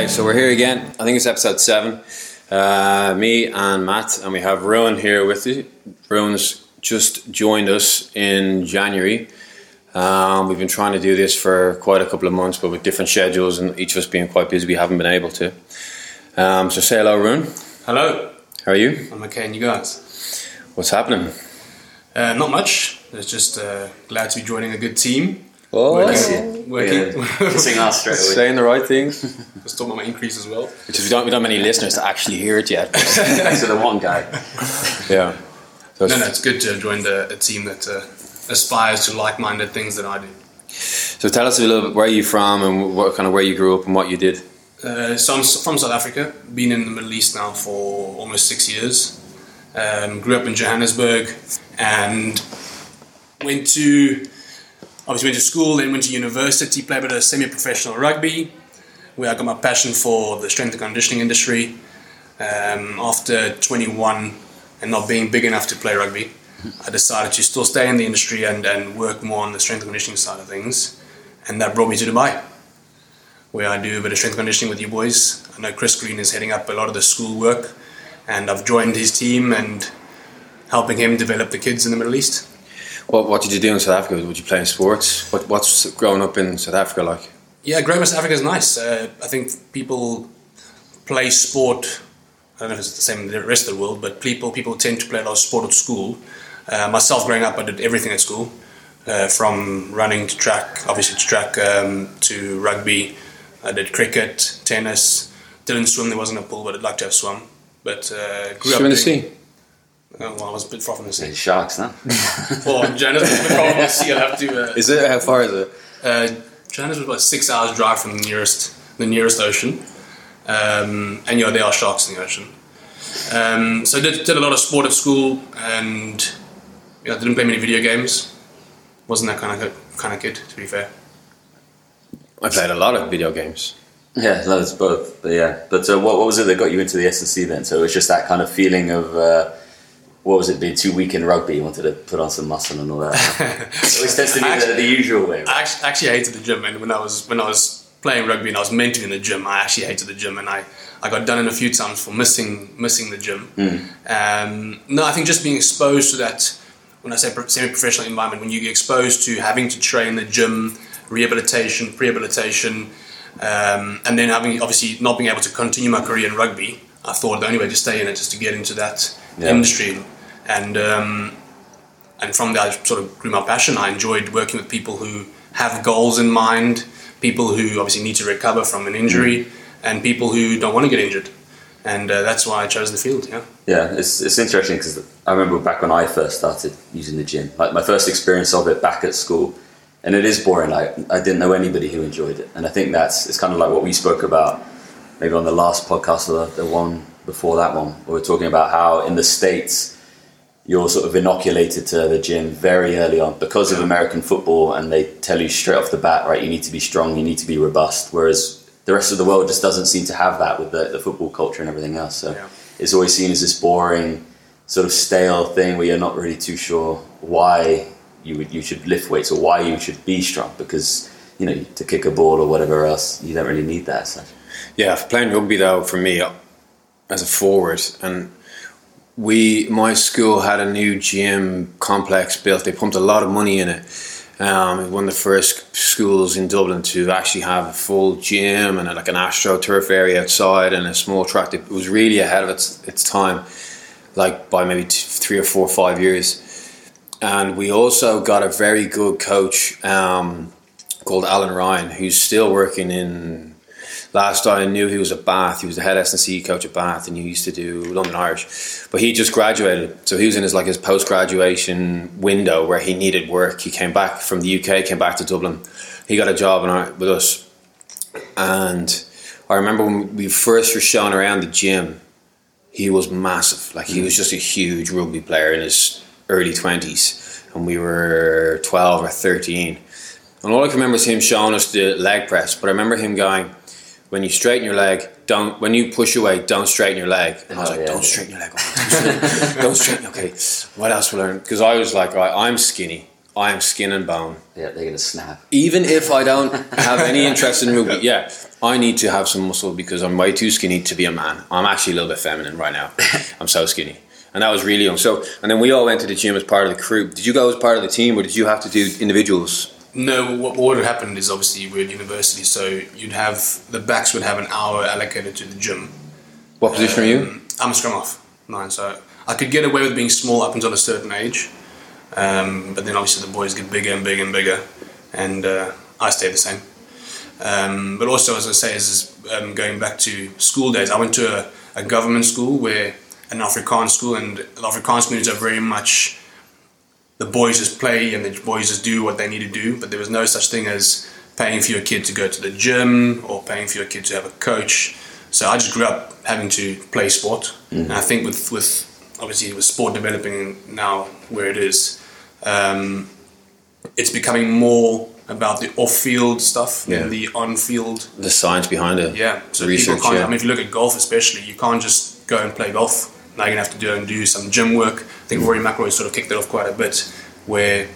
Okay, so we're here again. I think it's episode seven. Uh, me and Matt, and we have Roan here with you. Roan's just joined us in January. Um, we've been trying to do this for quite a couple of months, but with different schedules and each of us being quite busy, we haven't been able to. Um, so say hello, Roan. Hello, How are you? I'm okay, and you guys? What's happening? Uh, not much. It's just uh, glad to be joining a good team. Oh, Working. working. Yeah, kissing us straight away. saying the right things. Just talk about my increase as well. Which is we don't we don't have many listeners to actually hear it yet. Thanks to the one guy. yeah. So No, no, it's good to join the, a team that uh, aspires to like-minded things that I do. So tell us a little bit where you're from and what kind of where you grew up and what you did. Uh, so I'm from South Africa. Been in the Middle East now for almost six years. Um, grew up in Johannesburg and went to obviously went to school, then went to university. Played a bit of semi-professional rugby, where I got my passion for the strength and conditioning industry. Um, after 21 and not being big enough to play rugby, I decided to still stay in the industry and, and work more on the strength and conditioning side of things, and that brought me to Dubai where I do a bit of strength conditioning with you boys. I know Chris Green is heading up a lot of the school work, and I've joined his team and helping him develop the kids in the Middle East. What what did you do in South Africa? Would you play in sports? What what's growing up in South Africa like? Yeah, growing up in South Africa is nice. Uh, I think people play sport. I don't know if it's the same in the rest of the world, but people people tend to play a lot of sport at school. Uh, myself, growing up, I did everything at school, uh, from running to track, obviously to track, um, to rugby. I did cricket, tennis. Didn't swim. There wasn't a pool, but I'd like to have swum. But uh, grew Swim in the sea. Oh, well, I was a bit far from the sea. Sharks, no? Well, Johannesburg, the problem is sea. I'd have to. Uh, Is it how far is it? uh, Johannesburg was about six hours drive from the nearest the nearest ocean, um, and yeah, there are sharks in the ocean. Um, so I did, did a lot of sport at school, and yeah, I didn't play many video games. Wasn't that kind of kind of kid, to be fair. I played a lot of video games. Yeah, loads both. But yeah, but uh, what, what was it that got you into the S&C then? So it was just that kind of feeling of uh, what was it? Being too weak in rugby, you wanted to put on some muscle and all that. it always tends to be the, the usual way. Right? I actually, actually hated the gym, and when I was when I was playing rugby and I was mentoring in the gym, I actually hated the gym, and I, I got done in a few times for missing missing the gym. Um, no, I think just being exposed to that. When I say semi-professional environment, when you get exposed to having to train the gym, rehabilitation, rehabilitation, um, and then having obviously not being able to continue my career in rugby, I thought the only way to stay in it is to get into that Yeah. industry, and um, and from there I sort of grew my passion. I enjoyed working with people who have goals in mind, people who obviously need to recover from an injury, and people who don't want to get injured. And uh, that's why I chose the field. Yeah. Yeah, it's, it's interesting because I remember back when I first started using the gym, like my first experience of it back at school, and it is boring. Like I didn't know anybody who enjoyed it, and I think that's it's kind of like what we spoke about maybe on the last podcast or the, the one before that one, We were talking about how in the states you're sort of inoculated to the gym very early on because of American football, and they tell you straight off the bat, right? You need to be strong, you need to be robust, whereas the rest of the world just doesn't seem to have that with the, the football culture and everything else. So Yeah. it's always seen as this boring, sort of stale thing where you're not really too sure why you would you should lift weights or why you should be strong because you know to kick a ball or whatever else you don't really need that. So. Yeah, playing rugby though, for me, as a forward, and we, my school had a new gym complex built. They pumped a lot of money in it. Um, one of the first schools in Dublin to actually have a full gym and like an astro turf area outside and a small track. It was really ahead of its its time, like by maybe three or four or five years. And we also got a very good coach um, called Alan Ryan, who's still working in last I knew he was at Bath. He was the head S and C coach at Bath, and he used to do London Irish. But he just graduated, so he was in his like his post graduation window where he needed work. He came back from the UK, came back to Dublin. He got a job in our, with us, and I remember when we first were shown around the gym. He was massive, like he was mm. just a huge rugby player in his early twenties, and we were twelve or thirteen. And all I can remember is him showing us the leg press. But I remember him going, "When you straighten your leg, don't. When you push away, don't straighten your leg." And I was Oh, like, yeah. "Don't straighten your leg. oh, Don't straighten. Okay. What else will I learn?" Because I was like, right, "I'm skinny. I am skin and bone. Yeah, they're gonna snap. Even if I don't have any interest in rugby, yeah, I need to have some muscle because I'm way too skinny to be a man. I'm actually a little bit feminine right now. I'm so skinny. And that was really young. So, and then we all went to the gym as part of the crew. Did you go as part of the team, or did you have to do individuals? No, what, what would happen is obviously we're at university, so you'd have the backs would have an hour allocated to the gym. What position are you? Um, I'm a scrum half nine, so I could get away with being small up until a certain age, um, but then obviously the boys get bigger and bigger and bigger, and uh, I stay the same. Um, but also, as I say, is um, going back to school days. I went to a, a government school where an Afrikaans school, and the Afrikaans communities are very much the boys just play and the boys just do what they need to do. But there was no such thing as paying for your kid to go to the gym or paying for your kid to have a coach. So I just grew up having to play sport, and I think with with obviously with sport developing now where it is, um, it's becoming more about the off-field stuff Yeah. than the on-field The science behind it. yeah, so The people research, can't. yeah. I mean, if you look at golf, especially, you can't just go and play golf. Now you're gonna have to do and do some gym work. I think Rory McIlroy sort of kicked it off quite a bit, where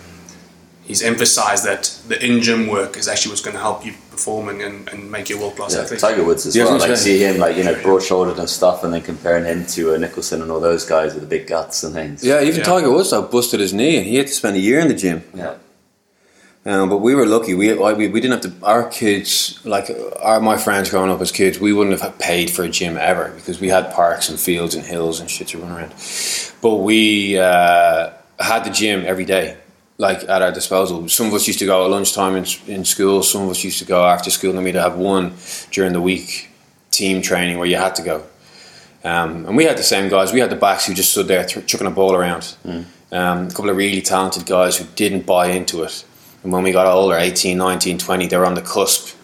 he's emphasised that the in-gym work is actually what's going to help you perform and, and, and make you a world-class Yeah, athlete. Tiger Woods as Yeah, I was well. gonna Like say. see him like you know broad shouldered and stuff, and then comparing him to a Nicholson and all those guys with the big guts and things. Yeah, even Yeah. Tiger Woods though busted his knee, and he had to spend a year in the gym. yeah. Um, but we were lucky. We, I, we we didn't have to. Our kids, like our my friends growing up as kids, we wouldn't have paid for a gym ever because we had parks and fields and hills and shit to run around. But we uh, had the gym every day, like at our disposal. Some of us used to go at lunchtime in, in school. Some of us used to go after school, and we'd have one during the week team training where you had to go. Um, and we had the same guys. We had the backs who just stood there th- chucking a ball around. Um, a couple of really talented guys who didn't buy into it. And when we got older, 18, 19, 20, they were on the cusp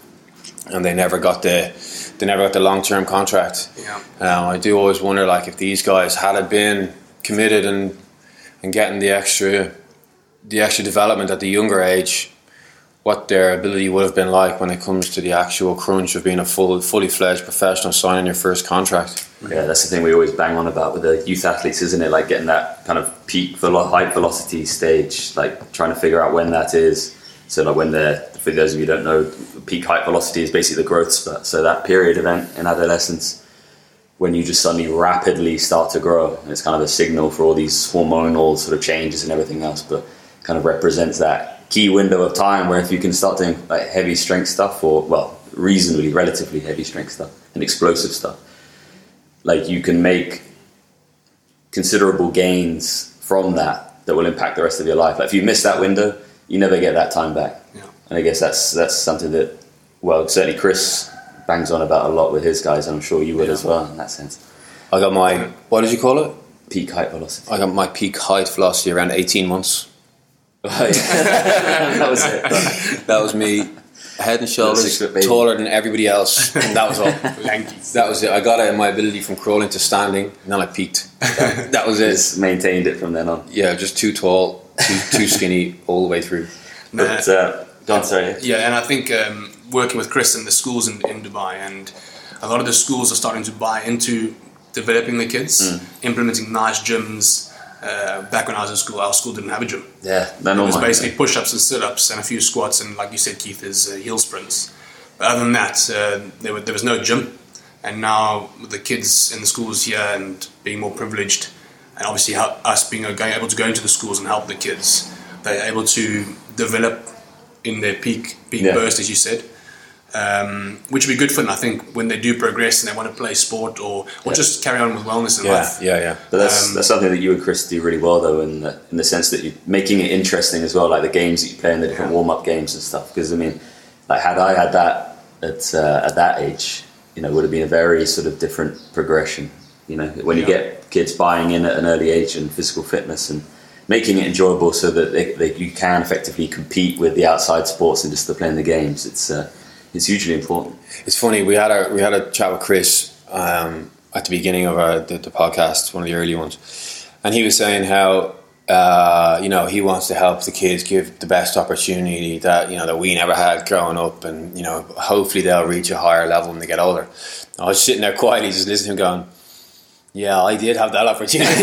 and they never got the they never got the long term contract. Yeah. Um, I do always wonder like if these guys had been committed and and getting the extra the extra development at the younger age, what their ability would have been like when it comes to the actual crunch of being a full fully fledged professional signing your first contract. Yeah, that's the thing we always bang on about with the youth athletes, isn't it? Like getting that kind of peak velo- height velocity stage, like trying to figure out when that is. So, like when they're, for those of you who don't know, peak height velocity is basically the growth spurt. So, that period event in adolescence when you just suddenly rapidly start to grow. And it's kind of a signal for all these hormonal sort of changes and everything else, but kind of represents that key window of time where if you can start doing like heavy strength stuff or, well, reasonably, relatively heavy strength stuff and explosive stuff like you can make considerable gains from that that will impact the rest of your life. Like if you miss that window, you never get that time back. Yeah. And I guess that's that's something that well certainly Chris bangs on about a lot with his guys, and I'm sure you would Yeah. as well in that sense. I got my what did you call it? Peak height velocity. I got my peak height velocity around eighteen months. that was it. That was me, head and shoulders Six foot baby. taller than everybody else, and that was all. That was it. I got it in my ability from crawling to standing, and then I peaked. That, that was it. Just maintained it from then on. Yeah, just too tall, too, too skinny all the way through. But uh, go on, sorry. Yeah, and I think um, working with Chris and the schools in, in Dubai, and a lot of the schools are starting to buy into developing the kids, implementing nice gyms. Uh, back when I was in school, our school didn't have a gym. Yeah, no, It was basically push ups and sit ups and a few squats, and like you said, Keith, is uh, heel sprints. But other than that, uh, there, were, there was no gym. And now, with the kids in the schools here and being more privileged, and obviously us being able to go into the schools and help the kids, they're able to develop in their peak peak Yeah. burst, as you said. Um, which would be good for them, I think, when they do progress and they want to play sport or, or Yeah. just carry on with wellness in Yeah, life. yeah, yeah. But that's Um, that's something that you and Chris do really well, though, in the, in the sense that you're making it interesting as well, like the games that you play and the different Yeah. warm up games and stuff. Because I mean, like had I had that at uh, at that age, you know, it would have been a very sort of different progression. You know, when you get kids buying in at an early age and physical fitness and making it enjoyable so that they, they, you can effectively compete with the outside sports and just to playing the games. It's uh, it's hugely important. It's funny. We had a we had a chat with Chris um, at the beginning of our, the, the podcast, one of the early ones, and he was saying how uh, you know he wants to help the kids give the best opportunity that you know that we never had growing up, and you know hopefully they'll reach a higher level when they get older. I was sitting there quietly just listening to him going. Yeah, I did have that opportunity.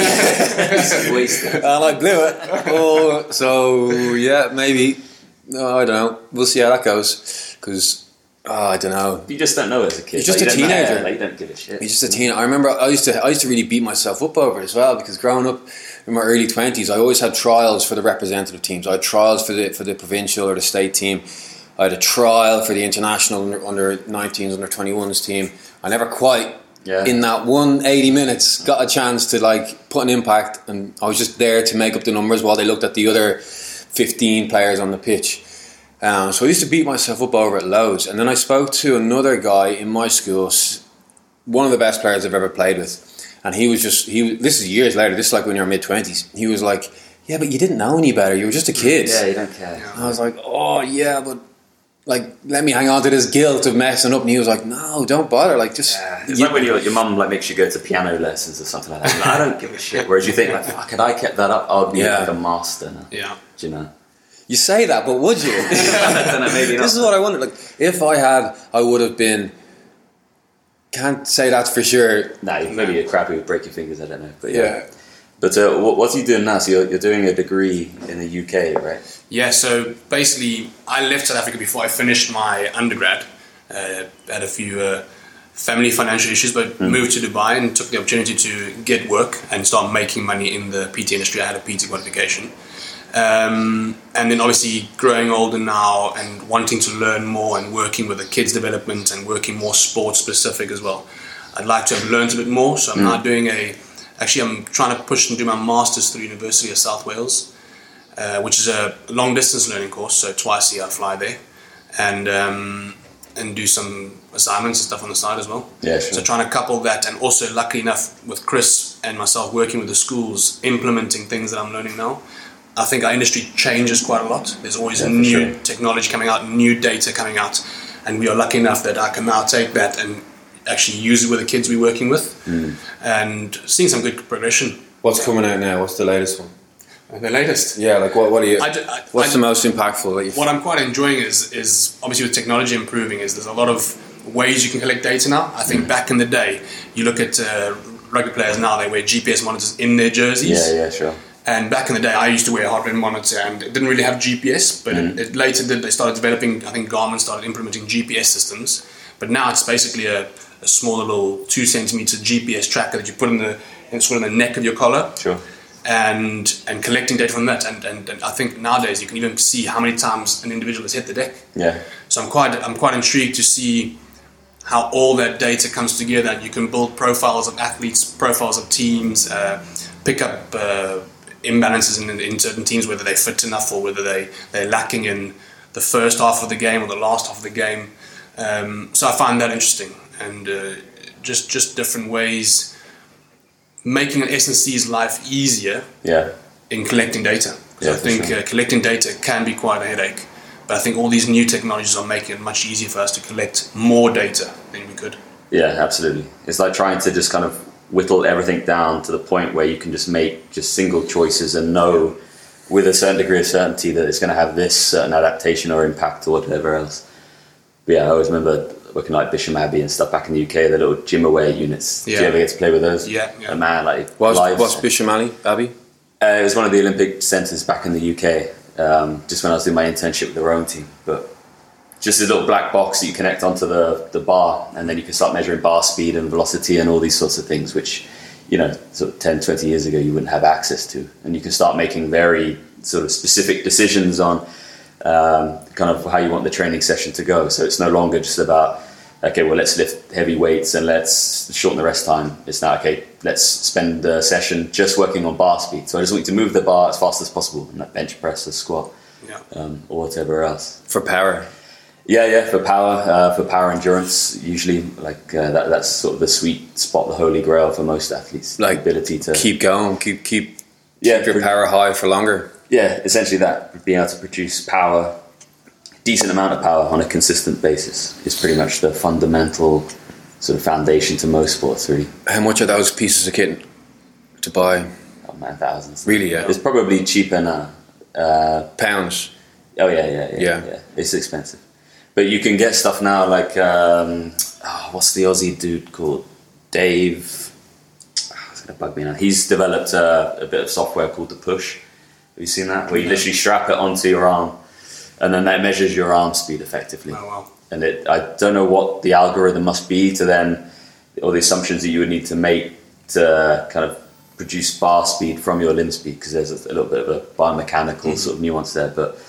And I blew it. Oh, so yeah, maybe. No, I don't know. We'll see how that goes. Because oh, I don't know. You just don't know as a kid. You're just Like, a you don't know. teenager. Like, you don't give a shit. He's just a teen. I remember I used to I used to really beat myself up over it as well because growing up in my early twenties, I always had trials for the representative teams. I had trials for the for the provincial or the state team. I had a trial for the international under, under 19s, under 21s team. I never quite Yeah. in that one 80 minutes got a chance to like put an impact, and I was just there to make up the numbers while they looked at the other 15 players on the pitch. Um, so I used to beat myself up over it loads, and then I spoke to another guy in my school, one of the best players I've ever played with, and he was just he. This is years later. This is like when you're mid twenties. He was like, "Yeah, but you didn't know any better. You were just a kid." Yeah, you don't care. And I was like, "Oh yeah, but." Like, let me hang on to this guilt of messing up. And he was like, "No, don't bother. Like, just It's you- like when your, your mum like makes you go to piano lessons or something like that. Like, I don't give a shit. Whereas you think like, fuck, had I kept that up, I'd be Yeah. like a master now. Yeah. Do you know? You say that, but would you? I don't know, maybe not. this is what I wonder. Like, if I had, I would have been. Can't say that for sure. Nah, you- maybe you're crappy with break your fingers. I don't know, but yeah. Yeah. But uh, what, what's he doing now? So you're, you're doing a degree in the UK, right? Yeah, so basically, I left South Africa before I finished my undergrad. Uh, had a few uh, family financial issues, but moved to Dubai and took the opportunity to get work and start making money in the PT industry. I had a PT qualification. Um, and then obviously growing older now and wanting to learn more and working with the kids development and working more sports specific as well. I'd like to have learned a bit more, so I'm now doing a. Actually, I'm trying to push and do my masters through University of South Wales uh, which is a long distance learning course. So twice a year I fly there, and um, and do some assignments and stuff on the side as well. Yeah, sure. So trying to couple that, and also lucky enough with Chris and myself working with the schools, implementing things that I'm learning now. I think our industry changes quite a lot. There's always Yeah, new sure. technology coming out, new data coming out, and we are lucky enough that I can now take that and actually use it with the kids we're working with, Hmm. and seeing some good progression. What's coming out now? What's the latest one? The latest. Yeah, like what? What are you? I I- what's I- the most impactful what I'm quite enjoying is is obviously with technology improving is there's a lot of ways you can collect data now. I think back in the day, you look at uh, rugby players now they wear GPS monitors in their jerseys. Yeah, yeah, sure. And back in the day, I used to wear a heart rate monitor, and it didn't really have GPS. But Mm. it, it later did. They started developing. I think Garmin started implementing GPS systems. But now it's basically a, a small little two centimeter GPS tracker that you put in the in sort of the neck of your collar Sure. and and collecting data from that. And, and, and I think nowadays you can even see how many times an individual has hit the deck. Yeah. So I'm quite I'm quite intrigued to see how all that data comes together. And you can build profiles of athletes, profiles of teams, uh, pick up uh, imbalances in, in certain teams, whether they're fit enough or whether they they're lacking in the first half of the game or the last half of the game. Um, so I find that interesting and uh, just just different ways making an SNC's life easier Yeah. in collecting data. Yeah, I think sure. uh, collecting data can be quite a headache, but I think all these new technologies are making it much easier for us to collect more data than we could. Yeah, absolutely. It's like trying to just kind of whittle everything down to the point where you can just make just single choices and know with a certain degree of certainty that it's going to have this certain adaptation or impact or whatever else. But yeah, I always remember working like Bisham Abbey and stuff back in the UK, the little GymAware units. Did you ever get to play with those? Yeah, yeah. And man, like what's live- what's Bisham Alley, Abbey? Uh, it was one of the Olympic centres back in the UK, um, just when I was doing my internship with the rowing team. But just a little black box that you connect onto the, the bar, and then you can start measuring bar speed and velocity and all these sorts of things, which, you know, sort of 10, 20 years ago you wouldn't have access to. And you can start making very sort of specific decisions on um, kind of how you want the training session to go. So it's no longer just about, okay, well, let's lift heavy weights and let's shorten the rest time. It's now, okay, let's spend the session just working on bar speed. So I just want you to move the bar as fast as possible, and like bench press, or squat, Yeah. um, or whatever else. For power. Yeah, yeah, for power, uh, for power endurance, usually like uh, that, that's sort of the sweet spot, the holy grail for most athletes. Like, ability to Keep going. Keep keep yeah, keep your pro- power high for longer. yeah, essentially that being able to produce power, decent amount of power on a consistent basis is pretty much the fundamental sort of foundation to most sports. Really, How much are those pieces of kit to buy? oh man, thousands. Really, yeah. it's probably cheaper now. Uh, Pounds. oh yeah, yeah, yeah, Yeah. yeah, It's expensive, but you can get stuff now like um, oh, what's the Aussie dude called? Dave. That bugged me now. He's developed uh, a bit of software called the Push. Have you seen that? Where you literally strap it onto your arm, and then that measures your arm speed effectively. Oh wow. And it, I don't know what the algorithm must be to then, or the assumptions that you would need to make to kind of produce bar speed from your limb speed, because there's a, a little bit of a biomechanical sort of nuance there. But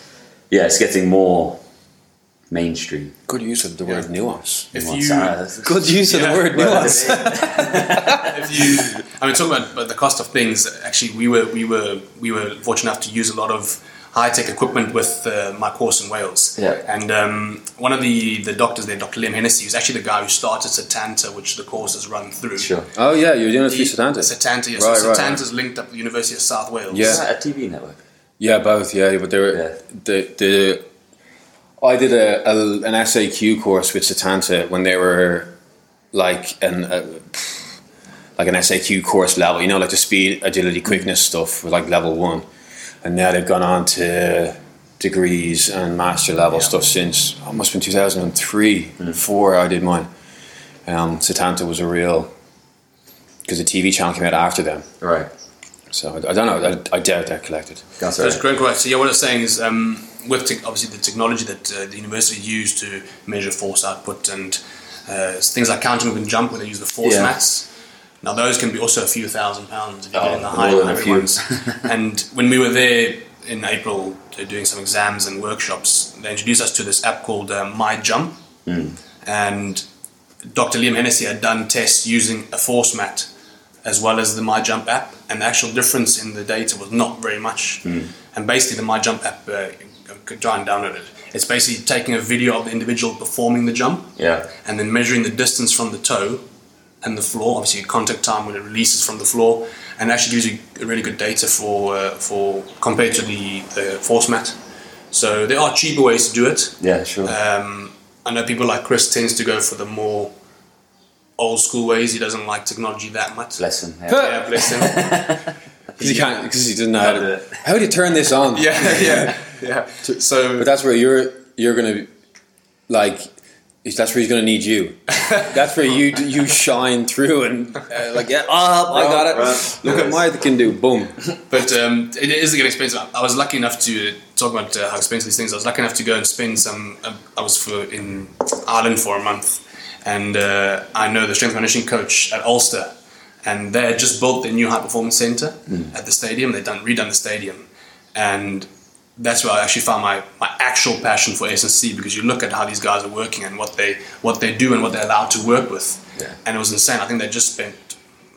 yeah, it's getting more mainstream. Good use of the word nuance. If Nuance. you Ah, Good use of the Yeah. word nuance. if you, I mean, talking about, about the cost of things. Actually, we were we were we were fortunate enough to use a lot of high tech equipment with uh, my course in Wales. Yeah. And um, one of the the doctors there, Dr. Liam Hennessy, who's actually the guy who started Setanta, which the course has run through. Sure. Oh yeah, you're doing it The- through Setanta. Setanta, yes. Right, so right, Setanta's linked up with the University of South Wales. Yeah. A TV network? Yeah, both. Yeah, but they were Yeah. the the. I did a, a an SAQ course with Setanta when they were like an uh, like an SAQ course level. You know, like the speed, agility, quickness stuff was like level one, and now they've gone on to degrees and master level stuff since oh, must have been two thousand and three, four. I did mine. Um, Setanta was a real because the TV channel came out after them. Right. So I, I don't know. I, I doubt they're collected. That's So it's right. great, correct. So yeah, what I was saying is, um, with te- obviously the technology that uh, the university used to measure force output and uh, things like counter movement jump, where they use the force Yeah. mats. Now those can be also a few thousand pounds if you're Oh, getting the more high ones. and when we were there in April uh, doing some exams and workshops, they introduced us to this app called uh, My Jump, Hmm. and Dr. Liam Hennessy had done tests using a force mat as well as the My Jump app, and the actual difference in the data was not very much. And basically, the My Jump app, uh, you could try and download it. It's basically taking a video of the individual performing the jump Yeah. and then measuring the distance from the toe and the floor, obviously contact time when it releases from the floor, and actually gives you really good data for uh, for compared to the, the force mat. So there are cheaper ways to do it. Yeah. Sure. Um, I know people like Chris tends to go for the more old school ways. He doesn't like technology that much. Bless him. Yeah. Yeah, bless him. Because he can't. Because he doesn't know how Can't do to. it. How do you turn this on? yeah, yeah, yeah. So But that's where you're. You're gonna, like, that's where he's gonna need you. That's where you you shine through and uh, like yeah. Oh, I got it. Right. Look at my can do. Boom. But um, it is getting expensive. I was lucky enough to talk about uh, how expensive these things. are. I was lucky enough to go and spend some. Uh, I was for in Ireland for a month, and uh, I know the strength and conditioning coach at Ulster, and they had just built their new high performance center at the stadium. They'd done redone the stadium, and that's where I actually found my, my actual passion for S&C because you look at how these guys are working and what they what they do and what they're allowed to work with, Yeah. and it was insane. I think they just spent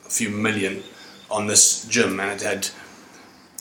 a few million on this gym, and it had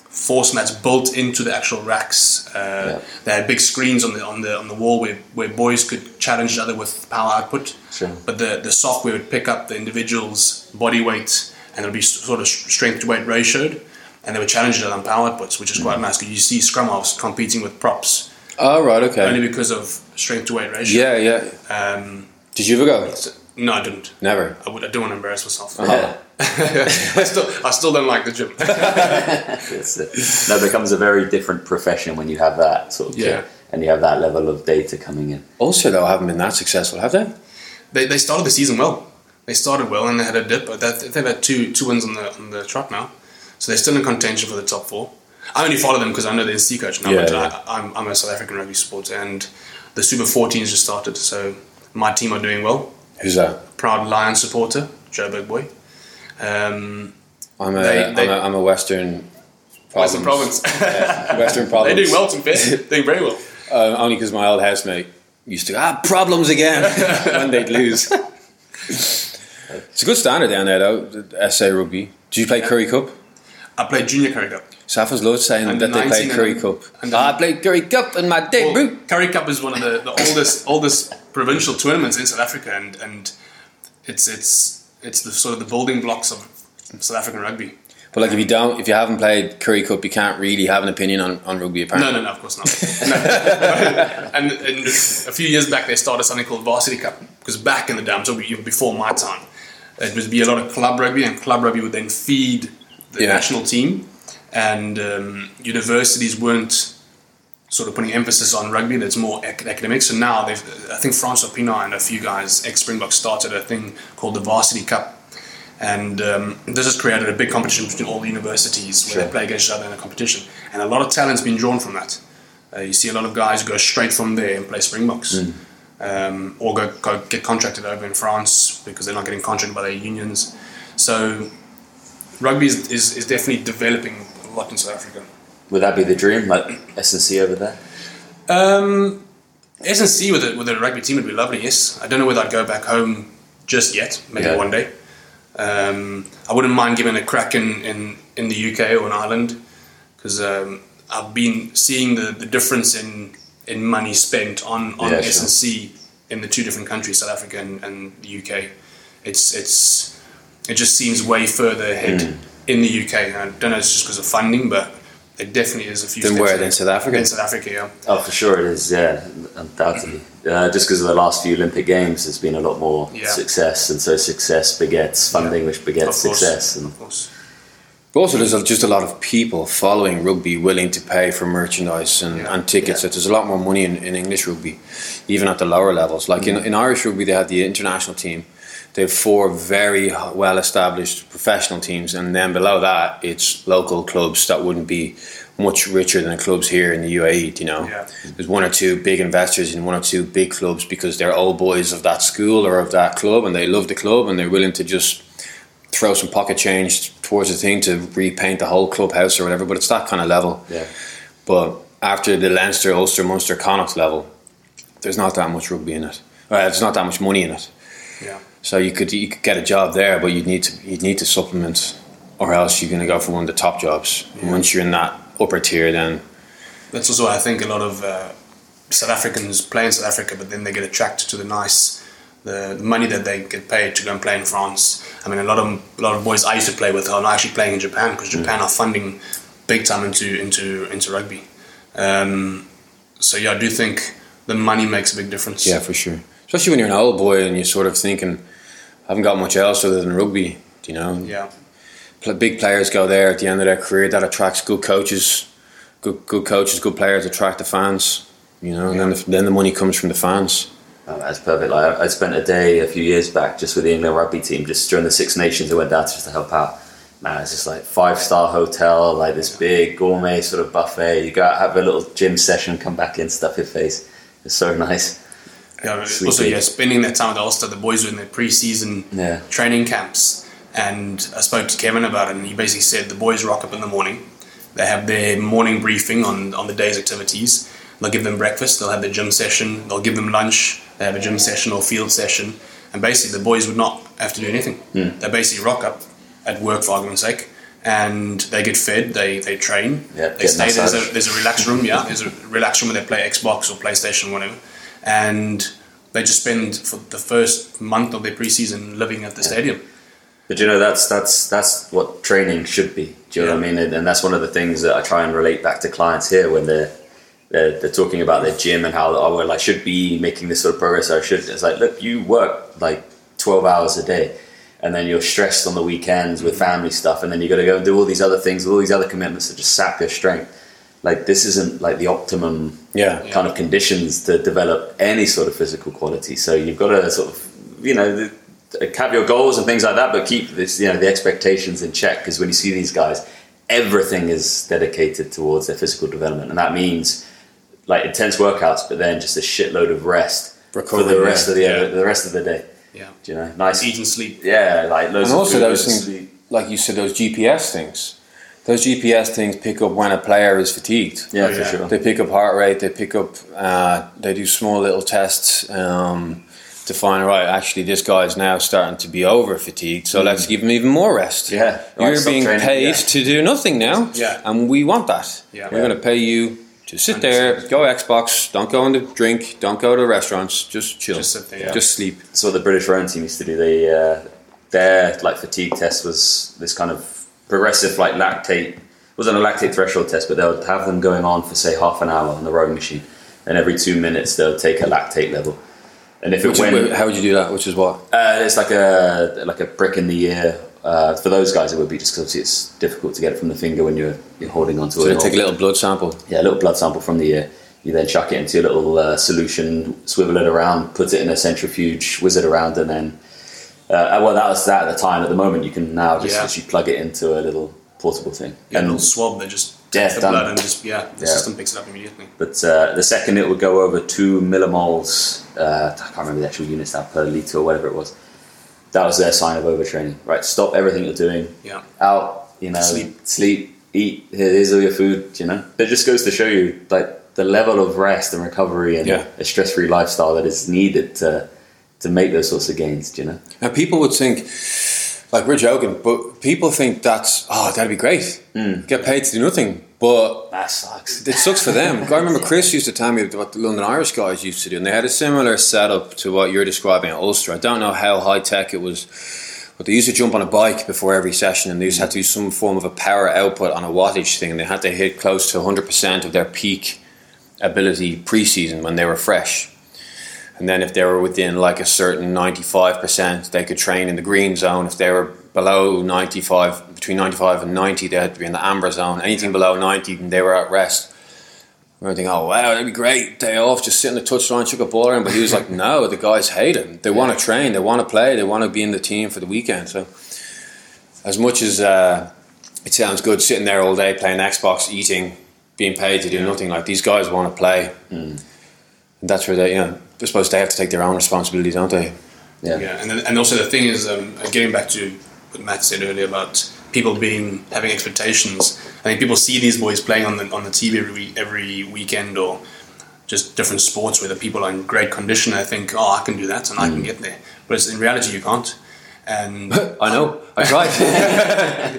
force mats built into the actual racks. Uh, Yeah. They had big screens on the on the on the wall where, where boys could challenge each other with power output. Sure. But the the software would pick up the individual's body weight, and it would be sort of strength to weight ratioed, and they were challenge each other on power outputs, which is quite nice because you see scrum halves competing with props Oh right. Okay. only because of strength to weight ratio. Yeah. Yeah. Um, Did you ever go? no, I didn't. Never. I, would, I don't want to embarrass myself. Yeah. I still, I still don't like the gym. It's, no, it becomes a very different profession when you have that sort of Yeah. and you have that level of data coming in. Also, though haven't been that successful, have they? they, they started the season well. They started well and they had a dip, but they've had two two wins on the on the trot now, so they're still in contention for the top four. I only follow them because I know they're C coach now, Yeah, but yeah. I, I'm, I'm a South African rugby supporter, and the Super 14s just started, so my team are doing well. Who's that? Proud Lion supporter, Joburg boy. Um, I'm a. They- they- am a, I'm a Western. Western Province. Yeah, Western they're doing well, to be doing very well. Uh, only because my old housemate used to ah problems again when they'd lose. it's a good standard down there though. the SA rugby. Do you play Currie Cup? I played junior Currie Cup. Safa's loved saying Under that they 19 played Currie Cup. and- I played Currie Cup in my day, Well. Currie Cup is one of the, the oldest oldest provincial tournaments in South Africa, and, and it's it's it's the sort of the building blocks of South African rugby. But like, if you don't, if you haven't played Currie Cup, you can't really have an opinion on, on rugby. Apparently, no, no, of course not. No. and, and a few years back, they started something called Varsity Cup because back in the day, even before my time, it would be a lot of club rugby, and club rugby would then feed the Yeah. national team, and um, universities weren't sort of putting emphasis on rugby that's more ac- academic. So now they've, I think Francois Pienaar and a few guys, ex Springbok, started a thing called the Varsity Cup. And um, this has created a big competition between all the universities where Sure. they play against each other in a competition. And a lot of talent's been drawn from that. Uh, you see a lot of guys go straight from there and play Springboks. Um, or go, go get contracted over in France because they're not getting contracted by their unions. So rugby is, is, is definitely developing a lot in South Africa. Would that be the dream, like SNC over there? Um, SNC with a, with a rugby team would be lovely, yes. I don't know whether I'd go back home just yet, maybe Yeah. one day. Um, I wouldn't mind giving a crack in, in, in the UK or in Ireland because um, I've been seeing the, the difference in, in money spent on, on Yeah, sure. SNC in the two different countries, South Africa and, and the UK. It's, it's, it just seems way further ahead Mm. in the UK. I don't know, it's just because of funding, but it definitely is a few Then steps where? ahead. Then South Africa? In South Africa, yeah. Oh, for sure it is. Yeah, undoubtedly. Uh, just because of the last few Olympic Games, there's been a lot more Yeah. success, and so success begets funding, which begets Of course. success. And Of course. But also, there's just a lot of people following rugby willing to pay for merchandise and, Yeah. and tickets. So There's a lot more money in, in English rugby, even at the lower levels. Like in, in Irish rugby, they have the international team. They have four very well established professional teams, and then below that, it's local clubs that wouldn't be much richer than the clubs here in the UAE. You know, Yeah. there's one or two big investors in one or two big clubs because they're old boys of that school or of that club, and they love the club, and they're willing to just throw some pocket change towards the thing to repaint the whole clubhouse or whatever. But it's that kind of level. yeah, But after the Leinster, Ulster, Munster, Connacht level, there's not that much rugby in it. Uh, there's not that much money in it. Yeah. So you could you could get a job there, but you'd need to you'd need to supplement, or else you're going to go for one of the top jobs. And once you're in that upper tier, then That's also why I think a lot of uh, South Africans play in South Africa, but then they get attracted to the nice, the money that they get paid to go and play in France. I mean, a lot of a lot of boys I used to play with are now actually playing in Japan because Japan are funding big time into into into rugby. Um, so yeah, I do think the money makes a big difference. yeah, for sure. Especially when you're an old boy and you're sort of thinking, haven't got much else other than rugby. You know, Yeah. Big players go there at the end of their career. That attracts good coaches, good good coaches, good players attract the fans. You know, and then the, then the money comes from the fans. Oh, that's perfect. Like I I spent a day a few years back just with the England rugby team, just during the Six Nations. I went down just to help out. Man, it's just like five star hotel, like this big gourmet sort of buffet. You go out, have a little gym session, come back in, stuff your face. It's so nice. Yeah, also, yeah, spending that time at Ulster, the boys were in their pre-season Yeah. training camps, and I spoke to Kevin about it, and he basically said the boys rock up in the morning, they have their morning briefing on, on the day's activities, they'll give them breakfast, they'll have their gym session, they'll give them lunch, they have a gym session or field session, and basically the boys would not have to do anything. Hmm. They basically rock up at work, for argument's sake, and they get fed, they, they train, Yeah, they stay, there's a, there's a relax room, yeah, there's a relax room where they play Xbox or PlayStation, or whatever, and they just spend for the first month of their preseason living at the stadium. But you know, that's that's that's what training should be. Do you know what I mean? And, and that's one of the things that I try and relate back to clients here when they're they're, they're talking about their gym and how oh well I should be making this sort of progress. Or I should. It's like look, you work like twelve hours a day, and then you're stressed on the weekends with mm. family stuff, and then you got to go and do all these other things, all these other commitments that just sap your strength. Like this isn't like the optimum Yeah. kind of conditions to develop any sort of physical quality. So you've got to sort of, you know, the, have your goals and things like that, but keep this, you know, the expectations in check. Because when you see these guys, everything is dedicated towards their physical development, and that means like intense workouts, but then just a shitload of rest for the rest yeah. of the Yeah. the rest of the day. Yeah. Do you know, nice Eat and sleep. Yeah, like loads And of also those things, like you said, those GPS things. Those GPS things pick up when a player is fatigued. Yeah, Oh, for sure. They pick up heart rate. They pick up. Uh, they do small little tests um, to find right. Actually, this guy is now starting to be over fatigued. So let's give him even more rest. Mm. Yeah, like you're stop being training, paid yeah. to do nothing now. Yeah. and we want that. Yeah. we're Yeah. going to pay you to sit there, go Xbox, don't go into drink, don't go to restaurants, just chill, Just sit there, yeah. just sleep. So the British rowing team used to do. They uh, their like fatigue test was this kind of progressive like lactate. It wasn't a lactate threshold test, but they'll have them going on for say half an hour on the rowing machine, and every two minutes they'll take a lactate level. And if it Which went, is, how would you do that? Which is what? uh, it's like a like a brick in the ear. Uh, for those guys, it would be just because it's difficult to get it from the finger when you're, you're holding onto it. So it. they take a little blood sample. yeah, a little blood sample from the ear. You then chuck it into a little uh, solution, swivel it around, put it in a centrifuge, whiz it around, and then Uh, well, that was that at the time. At the moment, you can now just Yeah. literally plug it into a little portable thing. Yeah, a And- little swab that just Yeah, the done. blood and just yeah, the Yeah. system picks it up immediately. But uh, the second it would go over two millimoles, uh, I can't remember the actual units now per liter or whatever it was. That was their sign of overtraining. Right, stop everything you're doing. Yeah. Out, you know, Sleep. sleep, eat. Here's all your food. You know, it just goes to show you like the level of rest and recovery and a stress-free lifestyle that is needed to to make those sorts of gains. do You know, And people would think, like we're joking, but people think that's oh that'd be great, hmm. get paid to do nothing. But that sucks. it sucks for them. I remember Chris used to tell me what the London Irish guys used to do, and they had a similar setup to what you're describing at Ulster. I don't know how high tech it was, but they used to jump on a bike before every session, and they used to have to do some form of a power output on a wattage thing, and they had to hit close to 100% of their peak ability pre-season when they were fresh. And then if they were within like a certain 95%, they could train in the green zone. If they were below 95, between 95 and 90, they had to be in the amber zone. Anything below 90, they were at rest. We were thinking, oh wow, that'd be great. Day off, just sit in the touchline, chuck a ball around. But he was like, no, the guys hate it. They want to train, they want to play, they want to be in the team for the weekend. So, as much as uh, it sounds good sitting there all day playing Xbox, eating, being paid to do nothing, like these guys want to play. And that's where they, you know, I suppose they have to take their own responsibility, don't they? Yeah. Yeah, and then, and also the thing is, um, getting back to what Matt said earlier about people being having expectations. I think people see these boys playing on the on the TV every every weekend or just different sports where the people are in great condition. I think, oh, I can do that and I can get there, but in reality, you can't. And I know. I tried.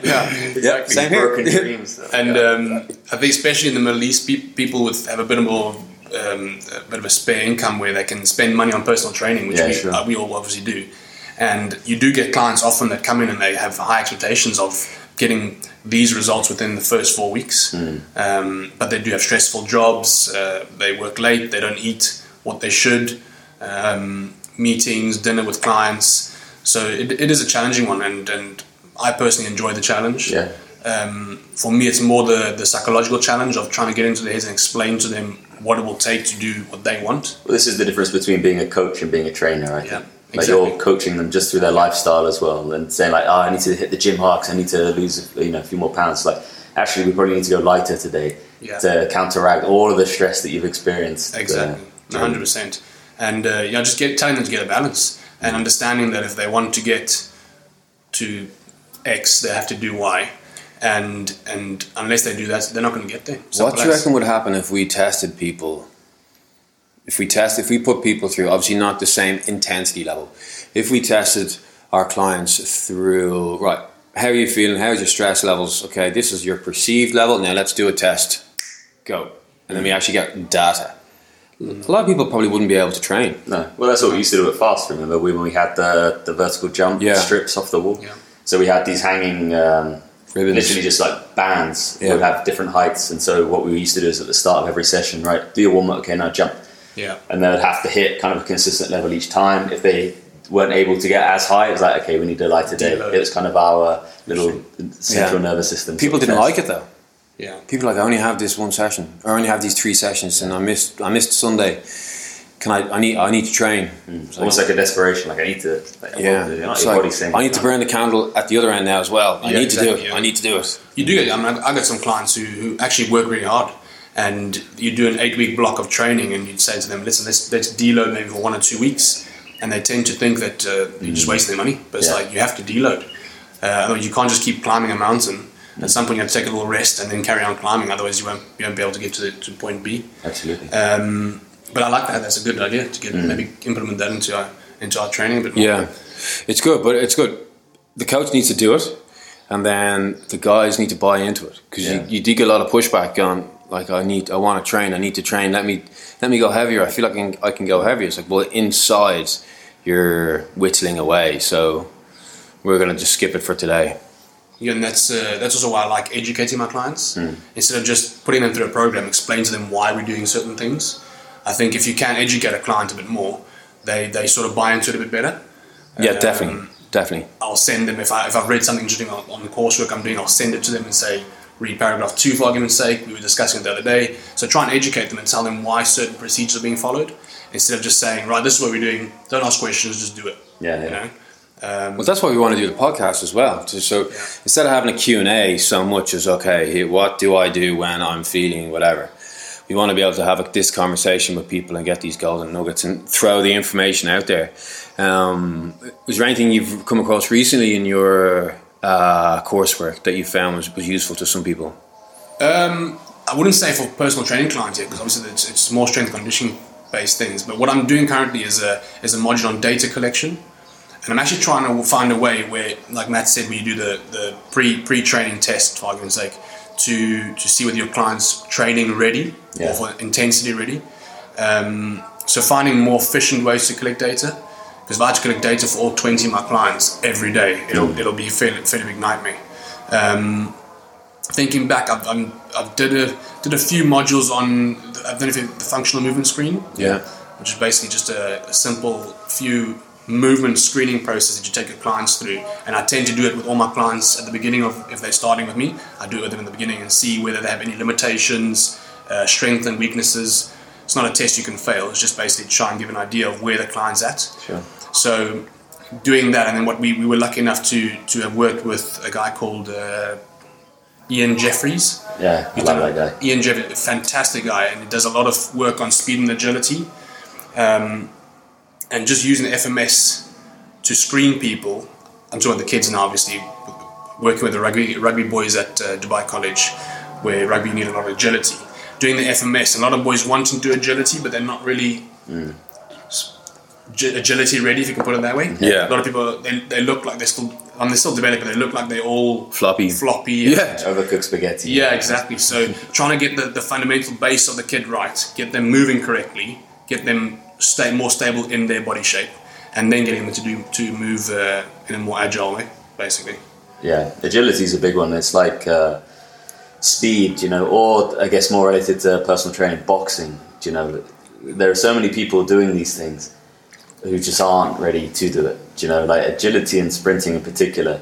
yeah, yeah, same here. Dreams. though. And um, I think especially in the Middle East, pe- people with have a bit more um, a bit of a spare income where they can spend money on personal training, which Yeah, we, sure. uh, we all obviously do. And you do get clients often that come in and they have high expectations of getting these results within the first four weeks. Hmm. Um, but they do have stressful jobs. Uh, they work late. They don't eat what they should. Um, meetings, dinner with clients. So it, it is a challenging one, and, and I personally enjoy the challenge. Yeah. Um, for me, it's more the, the psychological challenge of trying to get into their heads and explain to them what it will take to do what they want. Well, this is the difference between being a coach and being a trainer, I think. Yeah, Like exactly. you're coaching them just through their lifestyle as well, and saying like, "Oh, I need to hit the gym hard I need to lose, you know, a few more pounds." Like, actually, we probably need to go lighter today Yeah. to counteract all of the stress that you've experienced. Exactly, Uh, hundred percent. And uh, yeah, just get telling them to get a balance and understanding that if they want to get to X, they have to do Y, and and unless they do that, they're not going to get there. What do you as. reckon would happen if we tested people? If we test, if we put people through, obviously not the same intensity level. If we tested our clients through, right, how are you feeling? How's your stress levels? Okay, this is your perceived level. Now let's do a test. Go. And then we actually get data. A lot of people probably wouldn't be able to train. No, well, that's what we used to do at Fast. Remember when we had the the vertical jump Yeah. strips off the wall? Yeah. So we had these hanging, um, Ribbons. literally just like bands. that Yeah. would have different heights, and so what we used to do is at the start of every session, right, do your warm up. Okay, now jump. Yeah, and they would have to hit kind of a consistent level each time. If they weren't able to get as high, it was like, okay, we need a lighter day. Deload. It was kind of our little central Yeah. nervous system. People didn't test. like it though. yeah. People are like I only have this one session, I only have these three sessions, and I missed I missed Sunday. Can I? I need I need to train. It's almost like a desperation. Like I need to. Like, Yeah, you know, it's your like, body's saying, I need to burn the candle at the other end now as well. I Yeah, need to do it. yeah. I need to do it. You do. I mean, I I got some clients who, who actually work really hard, and you do an eight week block of training, and you'd say to them, "Listen, let's let's deload maybe for one or two weeks," and they tend to think that uh, you're just wasting their money. But it's Yeah. like you have to deload. Uh, you can't just keep climbing a mountain. At some point, you have to take a little rest and then carry on climbing. Otherwise, you won't you won't be able to get to the, to point B. Absolutely. Um, but I like that. That's a good idea to get maybe implement that into our into our training a bit more. Yeah, it's good, but it's good. The coach needs to do it, and then the guys need to buy into it because Yeah. you, you do get a lot of pushback on like I need I want to train I need to train let me let me go heavier I feel like I can, I can go heavier it's like well inside you're whittling away so we're gonna just skip it for today Yeah, and that's uh, that's also why I like educating my clients instead of just putting them through a program. Explain to them why we're doing certain things. I think if you can educate a client a bit more, they they sort of buy into it a bit better. yeah Um, definitely definitely I'll send them if I if I've read something interesting on, on the coursework I'm doing, I'll send it to them and say, read paragraph two for argument's sake. We were discussing it the other day. So try and educate them and tell them why certain procedures are being followed instead of just saying, right, this is what we're doing. Don't ask questions, just do it. Yeah, You yeah. know. Um, Well, that's why we want to do the podcast as well. So instead of having a Q&A so much as, okay, what do I do when I'm feeling whatever? We want to be able to have this conversation with people and get these golden nuggets and throw the information out there. Um, was there anything you've come across recently in your uh, coursework that you found was, was useful to some people? Um, I wouldn't say for personal training clients yet, because obviously it's, it's more strength conditioning based things. But what I'm doing currently is a is a module on data collection, and I'm actually trying to find a way where, like Matt said, where you do the, the pre pre training test, for argument's sake, to to see whether your client's training ready Yeah. or for intensity ready. Um, so finding more efficient ways to collect data. Because if I had to collect data for all 20 of my clients every day, it'll, it'll be a fairly, fairly big nightmare. Um, thinking back, I've, I'm, I've did a did a few modules on I don't know if you- the functional movement screen, Yeah. which is basically just a, a simple few movement screening process that you take your clients through. And I tend to do it with all my clients at the beginning of if they're starting with me. I do it with them in the beginning and see whether they have any limitations, uh, strengths and weaknesses. It's not a test you can fail. It's just basically try and give an idea of where the client's at. Sure. So doing that, and then what we, we were lucky enough to to have worked with a guy called uh, Ian Jeffreys. Yeah, I He's love that guy. Ian Jeffreys, a fantastic guy, and he does a lot of work on speed and agility, um, and just using the FMS to screen people. I'm talking about the kids now, obviously, working with the rugby rugby boys at uh, Dubai College, where rugby need a lot of agility. Doing the FMS, a lot of boys want to do agility, but they're not really s- agi- agility ready, if you can put it that way. Yeah. A lot of people they, they look like they're still, and they're still developing. They look like they're all Floppy. floppy. Yeah. Overcooked spaghetti. Yeah, exactly. So trying to get the, the fundamental base of the kid right, get them moving correctly, get them stay more stable in their body shape, and then getting them to do to move uh, in a more agile way, basically. Yeah, agility is a big one. It's like uh, speed, you know, or I guess more related to personal training, boxing. You know, there are so many people doing these things who just aren't ready to do it. You know, like agility and sprinting in particular.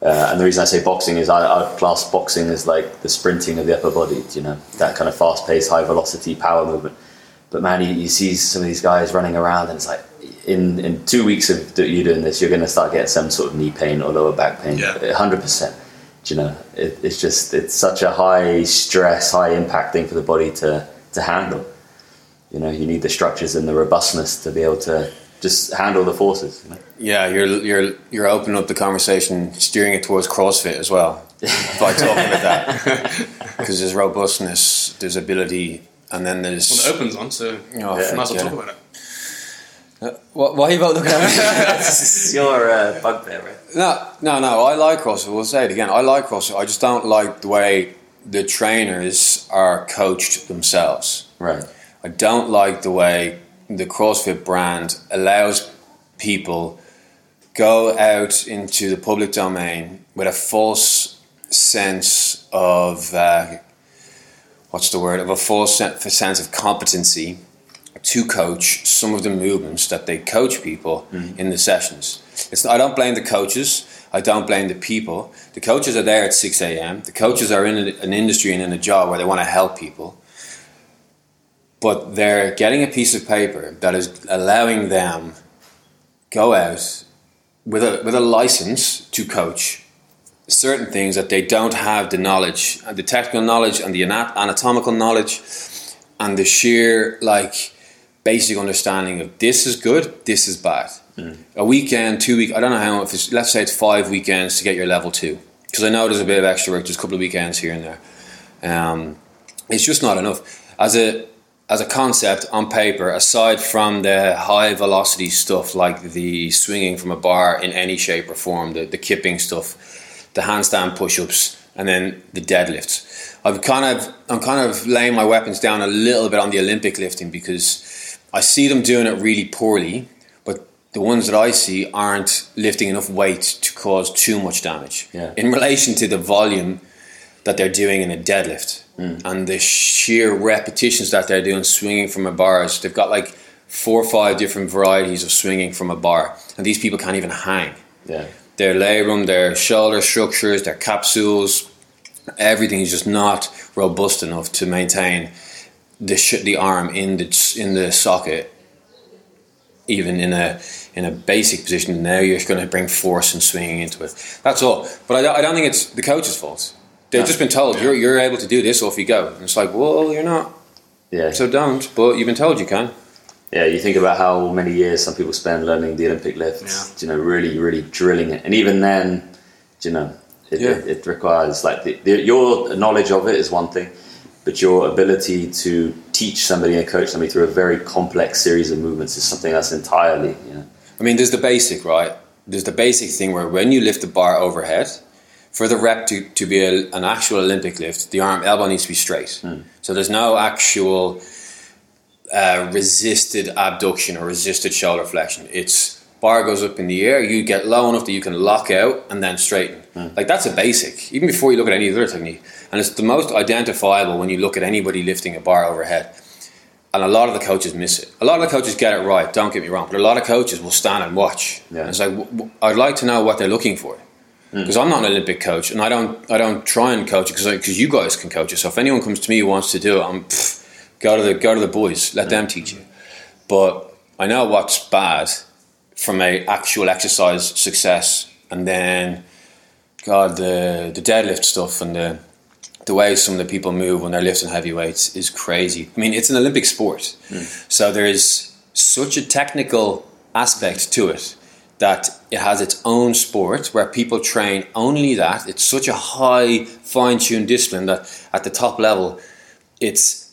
Uh, and the reason I say boxing is I, I class boxing as like the sprinting of the upper body. You know, that kind of fast-paced, high-velocity power movement. But man, you, you see some of these guys running around, and it's like in in two weeks of you doing this, you're going to start getting some sort of knee pain or lower back pain. Yeah. hundred percent. You know, it, it's just it's such a high stress, high impact thing for the body to to handle. You know, you need the structures and the robustness to be able to just handle the forces. You know? Yeah, you're you're you're opening up the conversation, steering it towards CrossFit as well by talking about that. Because there's robustness, there's ability, and then there's Well, it opens on, so Oh, yeah, might as well talk about it. What, why are you both looking at me? this is your uh, bugbear, right? no, no, no. I like CrossFit. We'll say it again. I like CrossFit. I just don't like the way the trainers are coached themselves. Right. I don't like the way the CrossFit brand allows people go out into the public domain with a false sense of uh, what's the word of a sen- sense of competency to coach some of the movements that they coach people mm. in the sessions. It's, I don't blame the coaches. I don't blame the people. The coaches are there at 6 a.m. The coaches are in an industry and in a job where they want to help people but they're getting a piece of paper that is allowing them go out with a with a license to coach certain things that they don't have the knowledge and the technical knowledge and the anatomical knowledge and the sheer like basic understanding of this is good this is bad. A weekend two week i don't know how if it's let's say it's five weekends to get your level two because i know there's a bit of extra work there's a couple of weekends here and there. Um, it's just not enough. As a as a concept on paper, aside from the high velocity stuff like the swinging from a bar in any shape or form, the, the kipping stuff, the handstand push ups, and then the deadlifts. I've kind of I'm kind of laying my weapons down a little bit on the Olympic lifting because I see them doing it really poorly, but the ones that I see aren't lifting enough weight to cause too much damage. Yeah. In relation to the volume that they're doing in a deadlift mm. and the sheer repetitions that they're doing swinging from a bars. They've got like four or five different varieties of swinging from a bar, and these people can't even hang. Yeah. Their labrum, their shoulder structures, their capsules, everything is just not robust enough to maintain the sh- the arm in the in the socket, even in a in a basic position. Now you're going to bring force and swinging into it. That's all. But I, don't- I don't think it's the coach's fault. They've just been told you're you're able to do this. Off you go. And it's like, well, you're not. Yeah. So don't. But you've been told you can. Yeah, you think about how many years some people spend learning the Olympic lift, Yeah. you know, really, really drilling it. And even then, you know, it, Yeah. it, it requires, like, the, the, your knowledge of it is one thing, but your ability to teach somebody and coach somebody through a very complex series of movements is something that's entirely, you know, I mean, there's the basic, right? There's the basic thing where when you lift the bar overhead, for the rep to, to be a, an actual Olympic lift, the arm elbow needs to be straight. Hmm. So there's no actual uh, resisted abduction or resisted shoulder flexion. It's bar goes up in the air, you get low enough that you can lock out and then straighten. Like that's a basic, even before you look at any other technique. And it's the most identifiable when you look at anybody lifting a bar overhead. And a lot of the coaches miss it. A lot of the coaches get it right. Don't get me wrong, but a lot of coaches will stand and watch. Yeah. And it's like w- w- I'd like to know what they're looking for, because I'm not an Olympic coach, and I don't I don't try and coach it because because you guys can coach it. So if anyone comes to me who wants to do it, I'm pff, go to the go to the boys. Let them teach you. But I know what's bad from a actual exercise success, and then God the the deadlift stuff and the the way some of the people move when they're lifting heavy weights is crazy. I mean, it's an Olympic sport, hmm. so there is such a technical aspect to it that it has its own sport where people train only that. It's such a high, fine-tuned discipline that at the top level, it's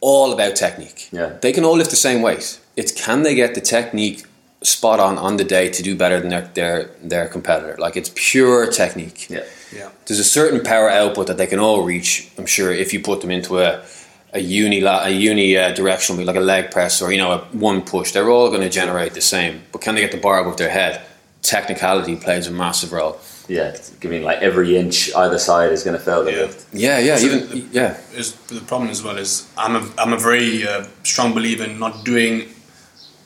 all about technique. Yeah. They can all lift the same weight. It's can they get the technique spot on on the day to do better than their their, their competitor? Like it's pure technique yeah. Yeah. there's a certain power output that they can all reach. I'm sure if you put them into a a uni a uni uh, directional like a leg press or you know a one push, they're all going to generate the same. But can they get the bar above their head? Technicality plays a massive role. Yeah, it's giving like every inch either side is going to fail the Yeah. lift. Yeah, yeah, So even the- yeah, is the problem as well is I'm a, I'm a very uh, strong believer in not doing